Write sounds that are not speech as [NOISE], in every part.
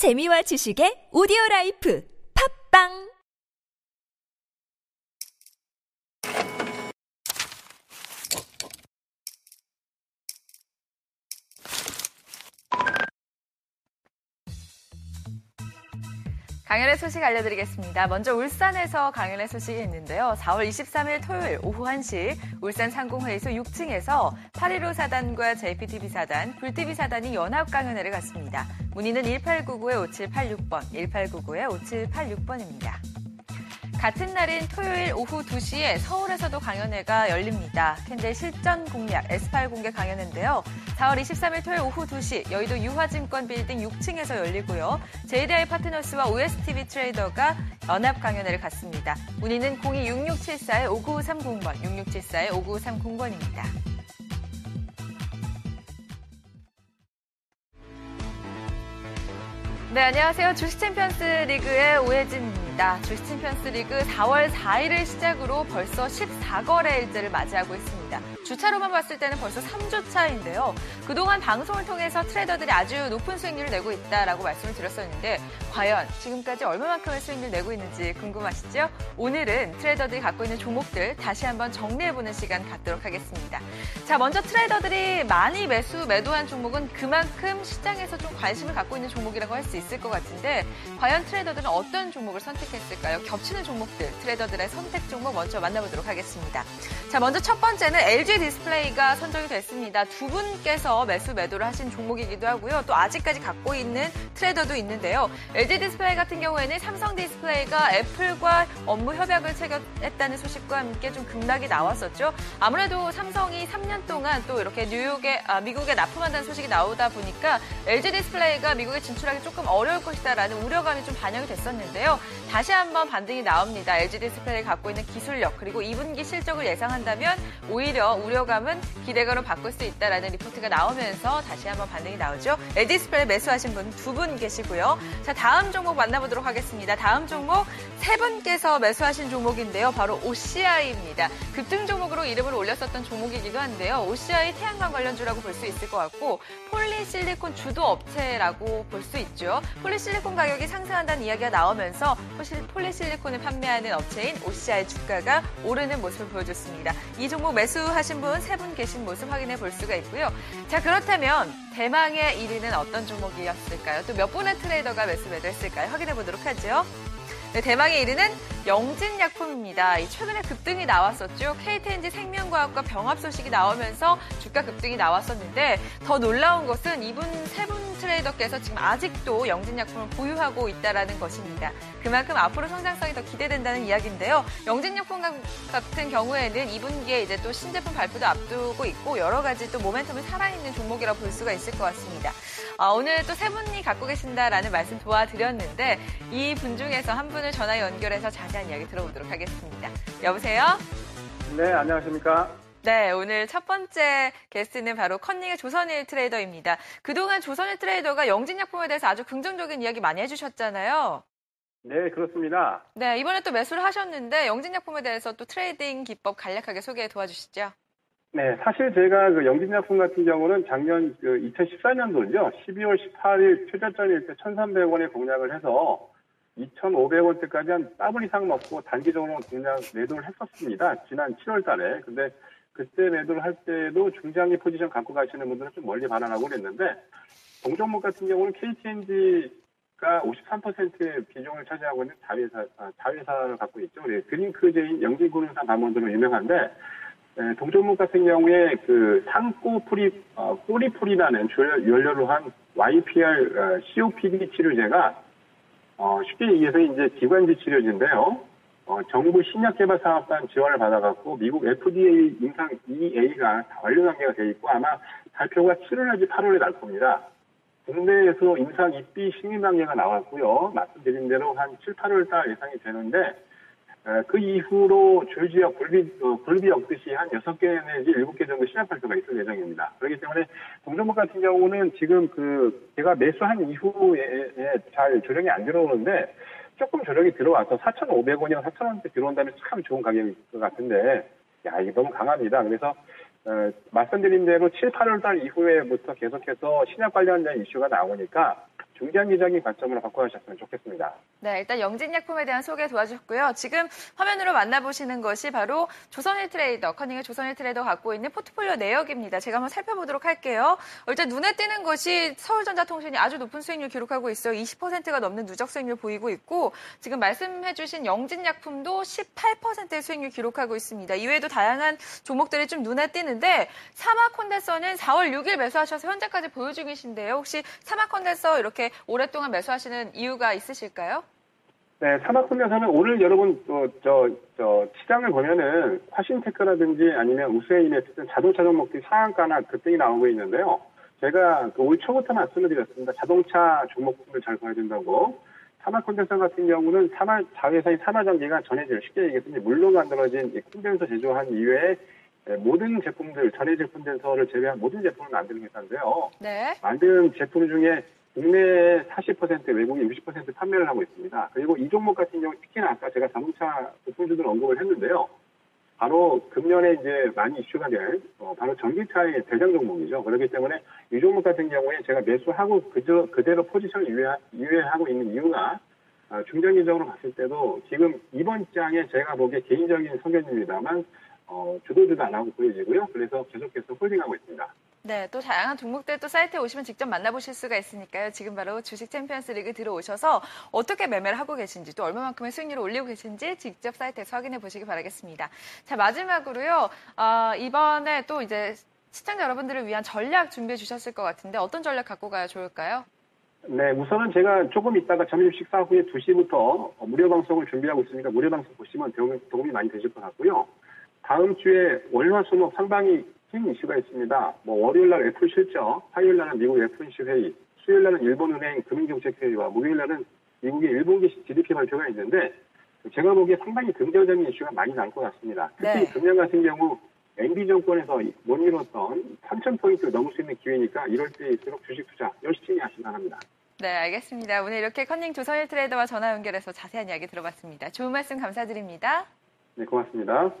재미와 지식의 오디오 라이프. 팝빵 강연회 소식 알려드리겠습니다. 먼저 울산에서 강연회 소식이 있는데요. 4월 23일 토요일 오후 1시 울산 상공회의소 6층에서 815 사단과 JPTV 사단, 불TV 사단이 연합 강연회를 갖습니다. 문의는 1899-5786번, 1899-5786번입니다. 같은 날인 토요일 오후 2시에 서울에서도 강연회가 열립니다. 캔델 실전 공략 S8 공개 강연회인데요. 4월 23일 토요일 오후 2시 여의도 유화증권 빌딩 6층에서 열리고요. JDI 파트너스와 OSTV 트레이더가 연합 강연회를 갖습니다. 문의는 026674-5930번, 6674-5930번입니다. 네, 안녕하세요. 주식 챔피언스 리그의 오혜진입니다. 주식 챔피언스 리그 4월 4일을 시작으로 벌써 14거래일째를 맞이하고 있습니다. 주차로만 봤을 때는 벌써 3주 차인데요. 그동안 방송을 통해서 트레이더들이 아주 높은 수익률을 내고 있다라고 말씀을 드렸었는데 과연 지금까지 얼마만큼의 수익률을 내고 있는지 궁금하시죠? 오늘은 트레이더들이 갖고 있는 종목들 다시 한번 정리해보는 시간 갖도록 하겠습니다. 자, 먼저 트레이더들이 많이 매수, 매도한 종목은 그만큼 시장에서 좀 관심을 갖고 있는 종목이라고 할 수 있을 것 같은데 과연 트레이더들은 어떤 종목을 선택했을까요? 겹치는 종목들, 트레이더들의 선택 종목 먼저 만나보도록 하겠습니다. 자, 먼저 첫 번째는 LG 디스플레이가 선정이 됐습니다. 두 분께서 매수 매도를 하신 종목이기도 하고요. 또 아직까지 갖고 있는 트레이더도 있는데요. LG 디스플레이 같은 경우에는 삼성 디스플레이가 애플과 업무 협약을 체결했다는 소식과 함께 좀 급락이 나왔었죠. 아무래도 삼성이 3년 동안 또 이렇게 뉴욕에 아, 미국에 납품한다는 소식이 나오다 보니까 LG 디스플레이가 미국에 진출하기 조금 어려울 것이다라는 우려감이 좀 반영이 됐었는데요. 다시 한번 반등이 나옵니다. LG 디스플레이 갖고 있는 기술력 그리고 2분기 실적을 예상한다면 오히려 우려감은 기대감으로 바꿀 수 있다라는 리포트가 나오면서 다시 한번 반등이 나오죠. LG 디스플레이 매수하신 분두분 계시고요. 자, 다음 종목 만나보도록 하겠습니다. 다음 종목 세 분께서 매수하신 종목인데요. 바로 OCI입니다. 급등 종목으로 이름을 올렸었던 종목이기도 한데요. OCI 태양광 관련주라고 볼 수 있을 것 같고 폴리실리콘 주도 업체라고 볼 수 있죠. 폴리실리콘 가격이 상승한다는 이야기가 나오면서 폴리실리콘을 판매하는 업체인 OCI 주가가 오르는 모습을 보여줬습니다. 이 종목 매수하신 분 세 분 계신 모습 확인해 볼 수가 있고요. 자 그렇다면 대망의 1위는 어떤 종목이었을까요? 또 몇 분의 트레이더가 매수 매도 했을까요? 확인해 보도록 하죠. 네, 대망의 1위는 영진약품입니다. 최근에 급등이 나왔었죠. KT&G 생명과학과 병합 소식이 나오면서 주가 급등이 나왔었는데 더 놀라운 것은 이분 세 분 트레이더께서 지금 아직도 영진약품을 보유하고 있다는 것입니다. 그만큼 앞으로 성장성이 더 기대된다는 이야기인데요. 영진약품 같은 경우에는 2분기에 이제 또 신제품 발표도 앞두고 있고 여러 가지 또 모멘텀이 살아있는 종목이라고 볼 수가 있을 것 같습니다. 아, 오늘 또 세 분이 갖고 계신다라는 말씀 도와드렸는데 이 분 중에서 한 분을 전화 연결해서 자세한 이야기 들어보도록 하겠습니다. 여보세요? 네, 안녕하십니까? 네, 오늘 첫 번째 게스트는 바로 컨닝의 조선일 트레이더입니다. 그동안 조선일 트레이더가 영진약품에 대해서 아주 긍정적인 이야기 많이 해주셨잖아요. 네, 그렇습니다. 네, 이번에 또 매수를 하셨는데 영진약품에 대해서 또 트레이딩 기법 간략하게 소개 도와주시죠. 네, 사실 제가 그 영진약품 같은 경우는 작년 그 2014년도죠. 12월 18일 최저점일 때 1,300원에 공략을 해서 2,500원대까지 한 더블 이상 먹고 단기적으로 공략 매도를 했었습니다. 지난 7월 달에. 근데 그때 매도를 할 때도 중장기 포지션 갖고 가시는 분들은 좀 멀리 봐라 하고 그랬는데 동종목 같은 경우는 KT&G가 53%의 비중을 차지하고 있는 자회사, 아, 자회사를 갖고 있죠. 네, 드링크제인 영진구론산 바몬드로 유명한데 네, 동종목 같은 경우에 그 산꼬리풀, 어, 꼬리풀이라는 연료로 한 YPR 어, COPD 치료제가 어, 쉽게 얘기해서 이제 기관지 치료제인데요. 어, 정부 신약 개발 사업단 지원을 받아갖고 미국 FDA 임상 EA가 완료 단계가 돼 있고 아마 발표가 7월 내지 8월에 날 겁니다. 국내에서 임상 입비 승인 단계가 나왔고요. 말씀드린 대로 한 7, 8월 달 예상이 되는데 그 이후로 줄지어 굴비, 어, 굴비 엮듯이 한 6개 내지 7개 정도 시장 발표가 있을 예정입니다. 그렇기 때문에 동종목 같은 경우는 지금 그 제가 매수한 이후에 잘 조정이 안 들어오는데 조금 조정이 들어와서 4,500원이나 4,000원대 들어온다면 참 좋은 가격일 것 같은데 야 이게 너무 강합니다. 그래서 어, 말씀드린 대로 7, 8월 달 이후에부터 계속해서 신약 관련된 이슈가 나오니까 중장기적인 관점으로 바꿔가셨으면 좋겠습니다. 네, 일단 영진약품에 대한 소개 도와주셨고요. 지금 화면으로 만나보시는 것이 바로 조선일 트레이더, 커닝의 조선일 트레이더 갖고 있는 포트폴리오 내역입니다. 제가 한번 살펴보도록 할게요. 일단 눈에 띄는 것이 서울전자통신이 아주 높은 수익률 기록하고 있어요. 20%가 넘는 누적 수익률 보이고 있고 지금 말씀해주신 영진약품도 18%의 수익률 기록하고 있습니다. 이외에도 다양한 종목들이 좀 눈에 띄는데 사마콘덴서는 4월 6일 매수하셔서 현재까지 보유 중이신데요. 혹시 사마콘덴서 이렇게 오랫동안 매수하시는 이유가 있으실까요? 네, 산업훈련사는 오늘 여러분 또, 저, 저, 시장을 보면은 화신테크라든지 아니면 우스웨인의 자동차 종목들이 상한가나 급등이 나오고 있는데요. 제가 그 올 초부터 말씀을 드렸습니다. 자동차 종목들을 잘 봐야 된다고. 산화 콘덴서 같은 경우는 산화, 자회사인 산화전기가 전해질 쉽게 얘기해서 물로 만들어진 이 콘덴서 제조한 이외에 모든 제품들, 전해 제품 덴서를 제외한 모든 제품을 만드는 회사인데요. 네. 만든 제품 중에 국내에 40% 외국에 60% 판매를 하고 있습니다. 그리고 이 종목 같은 경우 특히나 아까 제가 자동차 부품주들 언급을 했는데요. 바로 금년에 이제 많이 이슈가 될 어, 바로 전기차의 대장 종목이죠. 그렇기 때문에 이 종목 같은 경우에 제가 매수하고 그저, 그대로 포지션을 유예, 유예하고 있는 이유가 어, 중장기적으로 봤을 때도 지금 이번 장에 제가 보기에 개인적인 소견입니다만 어, 주도주도 되고 보여지고요. 그래서 계속해서 홀딩하고 있습니다. 네, 또 다양한 종목들 또 사이트에 오시면 직접 만나보실 수가 있으니까요. 지금 바로 주식 챔피언스 리그 들어오셔서 어떻게 매매를 하고 계신지 또 얼마만큼의 수익률을 올리고 계신지 직접 사이트에서 확인해 보시기 바라겠습니다. 자, 마지막으로요. 어, 이번에 또 이제 시청자 여러분들을 위한 전략 준비해 주셨을 것 같은데 어떤 전략 갖고 가야 좋을까요? 네, 우선은 제가 조금 있다가 점심 식사 후에 2시부터 무료 방송을 준비하고 있으니까 무료 방송 보시면 도움이, 많이 되실 것 같고요. 다음 주에 월화수목 상당히 큰 이슈가 있습니다. 뭐 월요일 날 애플 실적, 화요일 날은 미국 FOMC 회의, 수요일 날은 일본은행 금융정책회의와 목요일 날은 미국의 일본기 GDP 발표가 있는데 제가 보기에 상당히 긍정적인 이슈가 많이 나올 것 같습니다. 특히 네. 금년 같은 경우 MB 정권에서 못 이뤘던 3,000포인트 넘을 수 있는 기회니까 이럴 때일수록 주식 투자 열심히 하시기 바랍니다. 네, 알겠습니다. 오늘 이렇게 컨닝 조선일 트레이더와 전화 연결해서 자세한 이야기 들어봤습니다. 좋은 말씀 감사드립니다. 네, 고맙습니다.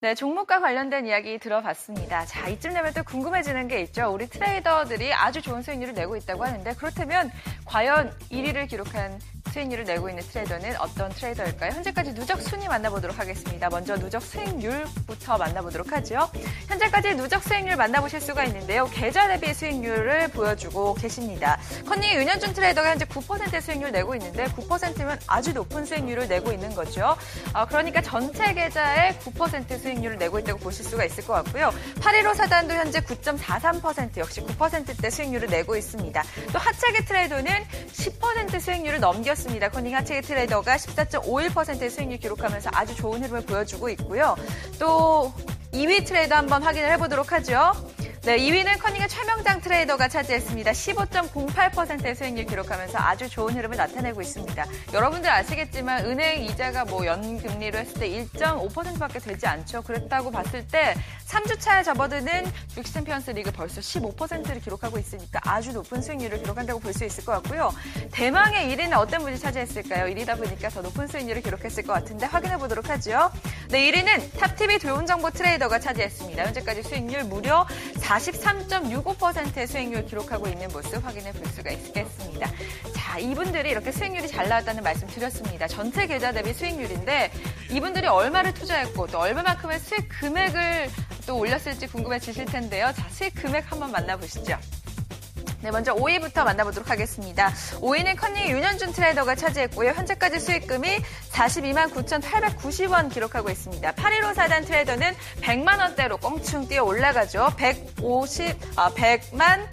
네, 종목과 관련된 이야기 들어봤습니다. 자, 이쯤 되면 또 궁금해지는 게 있죠. 우리 트레이더들이 아주 좋은 수익률을 내고 있다고 하는데 그렇다면 과연 1위를 기록한 수익률을 내고 있는 트레이더는 어떤 트레이더일까요? 현재까지 누적 순위 만나보도록 하겠습니다. 먼저 누적 수익률부터 만나보도록 하죠. 현재까지 누적 수익률 만나보실 수가 있는데요. 계좌 대비 수익률을 보여주고 계십니다. 컨닝의 윤현준 트레이더가 현재 9%의 수익률 내고 있는데 9%면 아주 높은 수익률을 내고 있는 거죠. 어, 그러니까 전체 계좌의 9% 수익률을 내고 있다고 보실 수가 있을 것 같고요. 815 사단도 현재 9.43% 역시 9%대 수익률을 내고 있습니다. 또 하차계 트레이더는 10% 수익률을 넘겼습니다. 코닝 하체계 트레이더가 14.51%의 수익률 기록하면서 아주 좋은 흐름을 보여주고 있고요. 또 2위 트레이더 한번 확인을 해보도록 하죠. 네, 2위는 커닝의 최명장 트레이더가 차지했습니다. 15.08%의 수익률 기록하면서 아주 좋은 흐름을 나타내고 있습니다. 여러분들 아시겠지만 은행 이자가 뭐 연금리로 했을 때 1.5%밖에 되지 않죠. 그랬다고 봤을 때 3주차에 접어드는 주식 챔피언스 리그 벌써 15%를 기록하고 있으니까 아주 높은 수익률을 기록한다고 볼 수 있을 것 같고요. 대망의 1위는 어떤 분이 차지했을까요? 1위다 보니까 더 높은 수익률을 기록했을 것 같은데 확인해 보도록 하죠. 네, 1위는 탑TV 좋은정보 트레이더가 차지했습니다. 현재까지 수익률 무려 43.65%의 수익률 기록하고 있는 모습 확인해 볼 수가 있겠습니다. 자, 이분들이 이렇게 수익률이 잘 나왔다는 말씀 드렸습니다. 전체 계좌 대비 수익률인데 이분들이 얼마를 투자했고 또 얼마만큼의 수익 금액을 또 올렸을지 궁금해지실 텐데요. 자, 수익 금액 한번 만나보시죠. 네, 먼저 5위부터 만나보도록 하겠습니다. 5위는 컨닝 윤현준 트레이더가 차지했고요. 현재까지 수익금이 42만 9,890원 기록하고 있습니다. 815 사단 트레이더는 100만 원대로 껑충 뛰어 올라가죠. 150, 아, 100만,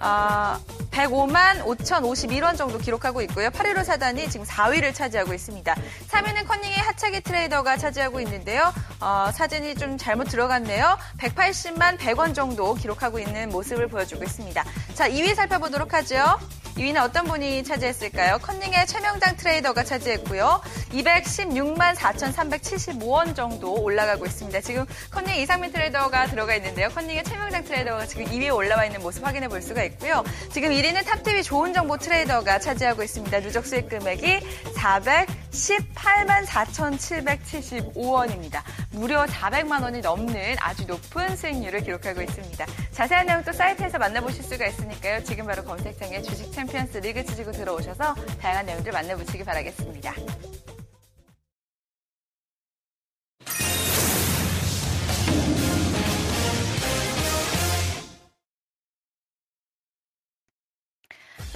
아, 105만 5,051원 정도 기록하고 있고요. 815 사단이 지금 4위를 차지하고 있습니다. 3위는 컨닝의 하차기 트레이더가 차지하고 있는데요. 어, 사진이 좀 잘못 들어갔네요. 180만 100원 정도 기록하고 있는 모습을 보여주고 있습니다. 자, 2위 살펴보도록 하죠. 2위는 어떤 분이 차지했을까요? 컨닝의 최명장 트레이더가 차지했고요. 216만 4,375원 정도 올라가고 있습니다. 지금 컨닝 이상민 트레이더가 들어가 있는데요. 컨닝의 최명장 트레이더가 지금 2위에 올라와 있는 모습 확인해 볼 수가 있고요. 지금 1위는 탑TV 좋은 정보 트레이더가 차지하고 있습니다. 누적 수익 금액이 418만 4,775원입니다. 무려 400만 원이 넘는 아주 높은 수익률을 기록하고 있습니다. 자세한 내용 또 사이트에서 만나보실 수가 있으니까요. 지금 바로 검색창에 주식 챔 챔피언스 리그 치시고 들어오셔서 다양한 내용들 만나보시기 바라겠습니다.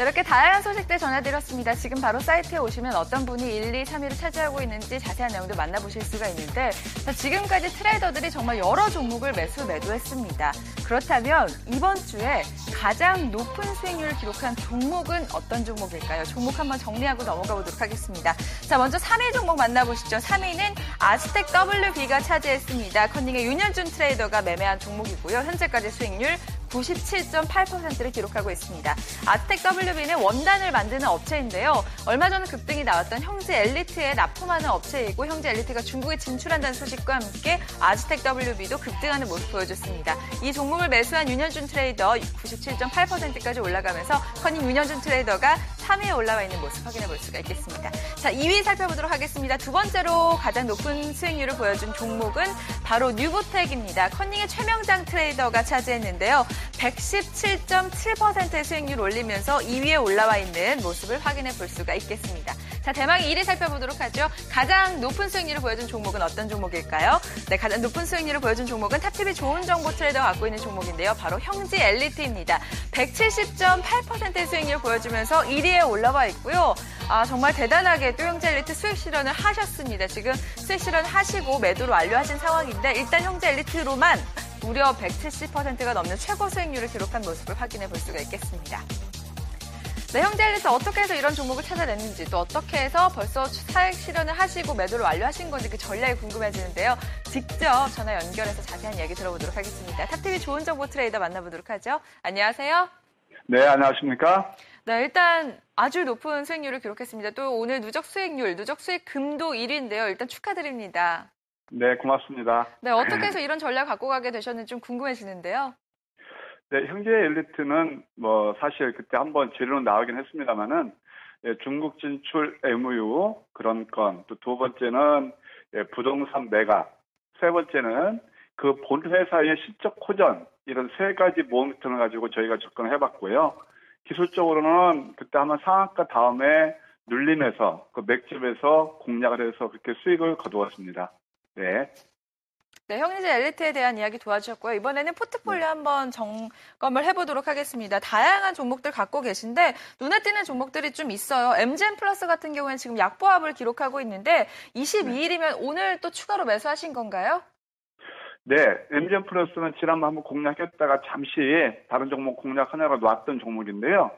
이렇게 다양한 소식들 전해드렸습니다. 지금 바로 사이트에 오시면 어떤 분이 1, 2, 3위를 차지하고 있는지 자세한 내용도 만나보실 수가 있는데 자, 지금까지 트레이더들이 정말 여러 종목을 매수 매도했습니다. 그렇다면 이번 주에 가장 높은 수익률을 기록한 종목은 어떤 종목일까요? 종목 한번 정리하고 넘어가 보도록 하겠습니다. 자, 먼저 3위 종목 만나보시죠. 3위는 아스텍 WB가 차지했습니다. 컨닝의 윤현준 트레이더가 매매한 종목이고요. 현재까지 수익률 97.8%를 기록하고 있습니다. 아스텍 WB는 원단을 만드는 업체인데요. 얼마 전 급등이 나왔던 형제 엘리트에 납품하는 업체이고 형제 엘리트가 중국에 진출한다는 소식과 함께 아스텍 WB도 급등하는 모습 보여줬습니다. 이 종목을 매수한 윤현준 트레이더 97.8%까지 올라가면서 커닝 윤현준 트레이더가 3위에 올라와 있는 모습 확인해 볼 수가 있겠습니다. 자, 2위 살펴보도록 하겠습니다. 두 번째로 가장 높은 수익률을 보여준 종목은 바로 뉴보텍입니다. 컨닝의 최명장 트레이더가 차지했는데요. 117.7%의 수익률 올리면서 2위에 올라와 있는 모습을 확인해 볼 수가 있겠습니다. 자, 대망의 1위 살펴보도록 하죠. 가장 높은 수익률을 보여준 종목은 어떤 종목일까요? 네, 가장 높은 수익률을 보여준 종목은 탑TV 좋은 정보 트레이더가 갖고 있는 종목인데요. 바로 형지 엘리트입니다. 170.8%의 수익률을 보여주면서 1위에 올라와 있고요. 아, 정말 대단하게 또 형지 엘리트 수익 실현을 하셨습니다. 지금 수익 실현 하시고 매도를 완료하신 상황인데 일단 형지 엘리트로만 무려 170%가 넘는 최고 수익률을 기록한 모습을 확인해 볼 수가 있겠습니다. 네, 형제엘리트 어떻게 해서 이런 종목을 찾아냈는지 또 어떻게 해서 벌써 차익 실현을 하시고 매도를 완료하신 건지 그 전략이 궁금해지는데요. 직접 전화 연결해서 자세한 이야기 들어보도록 하겠습니다. 탑TV 좋은 정보 트레이더 만나보도록 하죠. 안녕하세요. 네, 안녕하십니까? 네, 일단 아주 높은 수익률을 기록했습니다. 또 오늘 누적 수익률, 누적 수익금도 1위인데요. 일단 축하드립니다. 네, 고맙습니다. 네, 어떻게 해서 이런 전략 갖고 가게 되셨는지 좀 궁금해지는데요. 네, 형제 엘리트는 뭐 사실 그때 한번 재료는 나오긴 했습니다만은 예, 중국 진출 MOU 그런 건, 또 두 번째는 예, 부동산 매각, 세 번째는 그 본 회사의 실적 호전 이런 세 가지 모멘텀을 가지고 저희가 접근을 해봤고요. 기술적으로는 그때 한번 상한가 다음에 눌림에서 그 맥집에서 공략을 해서 그렇게 수익을 거두었습니다. 네. 네, 형제 엘리트에 대한 이야기 도와주셨고요. 이번에는 포트폴리오 네. 한번 점검을 해보도록 하겠습니다. 다양한 종목들 갖고 계신데 눈에 띄는 종목들이 좀 있어요. MGM 플러스 같은 경우에는 지금 약보합을 기록하고 있는데 22일이면 오늘 또 추가로 매수하신 건가요? 네, MGM 플러스는 지난번 한번 공략했다가 잠시 다른 종목 공략하느라 놨던 종목인데요.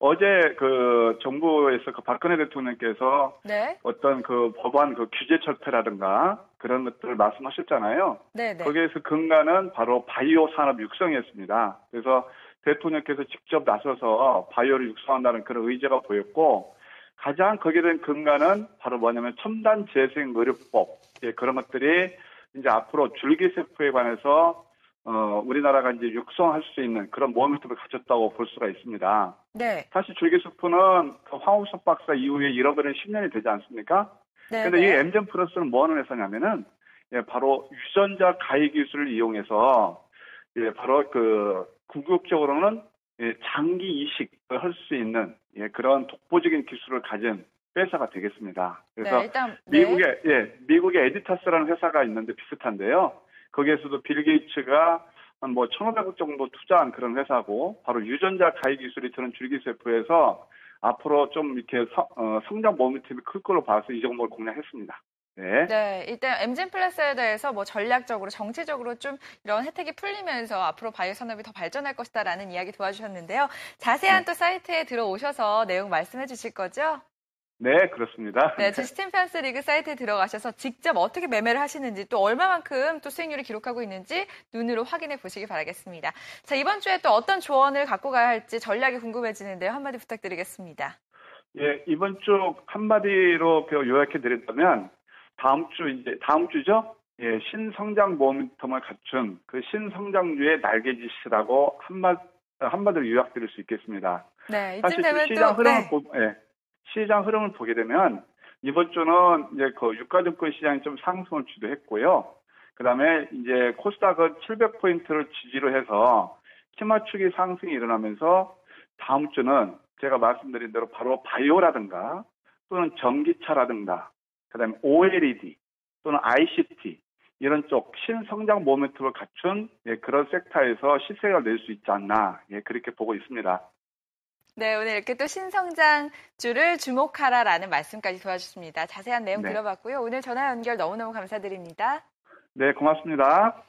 어제 그 정부에서 그 박근혜 대통령께서 네, 어떤 그 법안 그 규제 철폐라든가 그런 것들을 말씀하셨잖아요. 네, 네. 거기에서 근간은 바로 바이오 산업 육성이었습니다. 그래서 대통령께서 직접 나서서 바이오를 육성한다는 그런 의지가 보였고 가장 거기에 대한 근간은 바로 뭐냐면 첨단 재생 의료법 예, 그런 것들이 이제 앞으로 줄기세포에 관해서 어, 우리나라가 이제 육성할 수 있는 그런 모멘텀을 가졌다고 볼 수가 있습니다. 네, 사실 줄기세포는 그 황우석 박사 이후에 잃어버린 10년이 되지 않습니까? 네. 근데 이 네. 엠젠 플러스는 뭐 하는 회사냐면은 예, 바로 유전자 가해 기술을 이용해서 예, 바로 그 궁극적으로는 예, 장기 이식을 할 수 있는 예, 그런 독보적인 기술을 가진 회사가 되겠습니다. 그래서 네, 일단 네. 미국의 예, 미국의 에디타스라는 회사가 있는데 비슷한데요. 거기에서도 빌 게이츠가 한뭐 1,500억 정도 투자한 그런 회사고 바로 유전자 가해 기술이 드는 줄기세포에서 앞으로 좀 이렇게 성, 어, 성장 모멘텀이 클 걸로 봐서 이 종목을 공략했습니다. 네. 네, 일단 MGM 플러스에 대해서 뭐 전략적으로, 정치적으로 좀 이런 혜택이 풀리면서 앞으로 바이오 산업이 더 발전할 것이다라는 이야기 도와주셨는데요. 자세한 또 사이트에 들어오셔서 내용 말씀해 주실 거죠? 네, 그렇습니다. 네, [LAUGHS] 주스틴 펜스 리그 사이트에 들어가셔서 직접 어떻게 매매를 하시는지 또 얼마만큼 또 수익률을 기록하고 있는지 눈으로 확인해 보시기 바라겠습니다. 자, 이번 주에 또 어떤 조언을 갖고 가야 할지 전략이 궁금해지는데요. 한마디 부탁드리겠습니다. 예, 이번 주 한마디로 그 요약해 드린다면 다음 주 이제 다음 주죠. 예, 신성장 모멘텀을 갖춘 그 신성장류의 날개짓이라고 한마 한마디로 요약드릴 수 있겠습니다. 네, 이쯤 사실 되면 그 시장 또 흐름을 네. 보, 예, 시장 흐름을 보게 되면 이번 주는 이제 그 유가증권 시장이 좀 상승을 주도했고요. 그다음에 이제 코스닥은 700포인트를 지지로 해서 키맞추기 상승이 일어나면서 다음 주는 제가 말씀드린 대로 바로 바이오라든가 또는 전기차라든가 그다음에 OLED 또는 ICT 이런 쪽 신성장 모멘텀을 갖춘 예, 그런 섹터에서 시세가 낼 수 있지 않나 예, 그렇게 보고 있습니다. 네, 오늘 이렇게 또 신성장주를 주목하라라는 말씀까지 도와주십니다. 자세한 내용 네. 들어봤고요. 오늘 전화 연결 너무너무 감사드립니다. 네, 고맙습니다.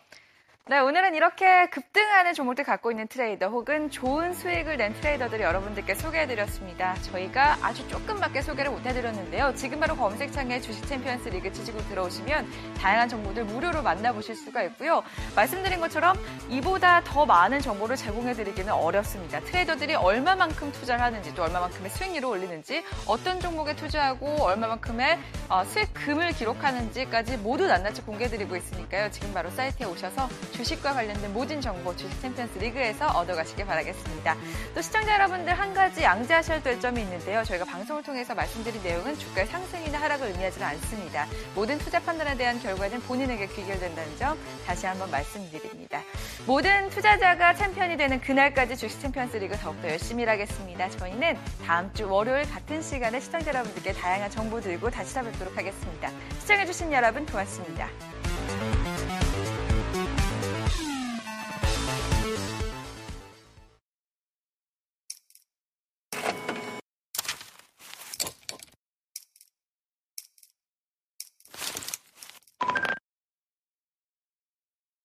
네, 오늘은 이렇게 급등하는 종목들 갖고 있는 트레이더 혹은 좋은 수익을 낸 트레이더들을 여러분들께 소개해드렸습니다. 저희가 아주 조금밖에 소개를 못해드렸는데요. 지금 바로 검색창에 주식 챔피언스 리그 치시고 들어오시면 다양한 정보들 무료로 만나보실 수가 있고요. 말씀드린 것처럼 이보다 더 많은 정보를 제공해드리기는 어렵습니다. 트레이더들이 얼마만큼 투자를 하는지 또 얼마만큼의 수익률을 올리는지 어떤 종목에 투자하고 얼마만큼의 어, 수익금을 기록하는지까지 모두 낱낱이 공개해드리고 있으니까요. 지금 바로 사이트에 오셔서 주식과 관련된 모든 정보 주식 챔피언스 리그에서 얻어가시길 바라겠습니다. 또 시청자 여러분들 한 가지 양지하셔야 될 점이 있는데요. 저희가 방송을 통해서 말씀드린 내용은 주가의 상승이나 하락을 의미하지는 않습니다. 모든 투자 판단에 대한 결과는 본인에게 귀결된다는 점 다시 한번 말씀드립니다. 모든 투자자가 챔피언이 되는 그날까지 주식 챔피언스 리그 더욱더 열심히 일하겠습니다. 저희는 다음 주 월요일 같은 시간에 시청자 여러분들께 다양한 정보 들고 다시 찾아뵙도록 하겠습니다. 시청해주신 여러분 고맙습니다.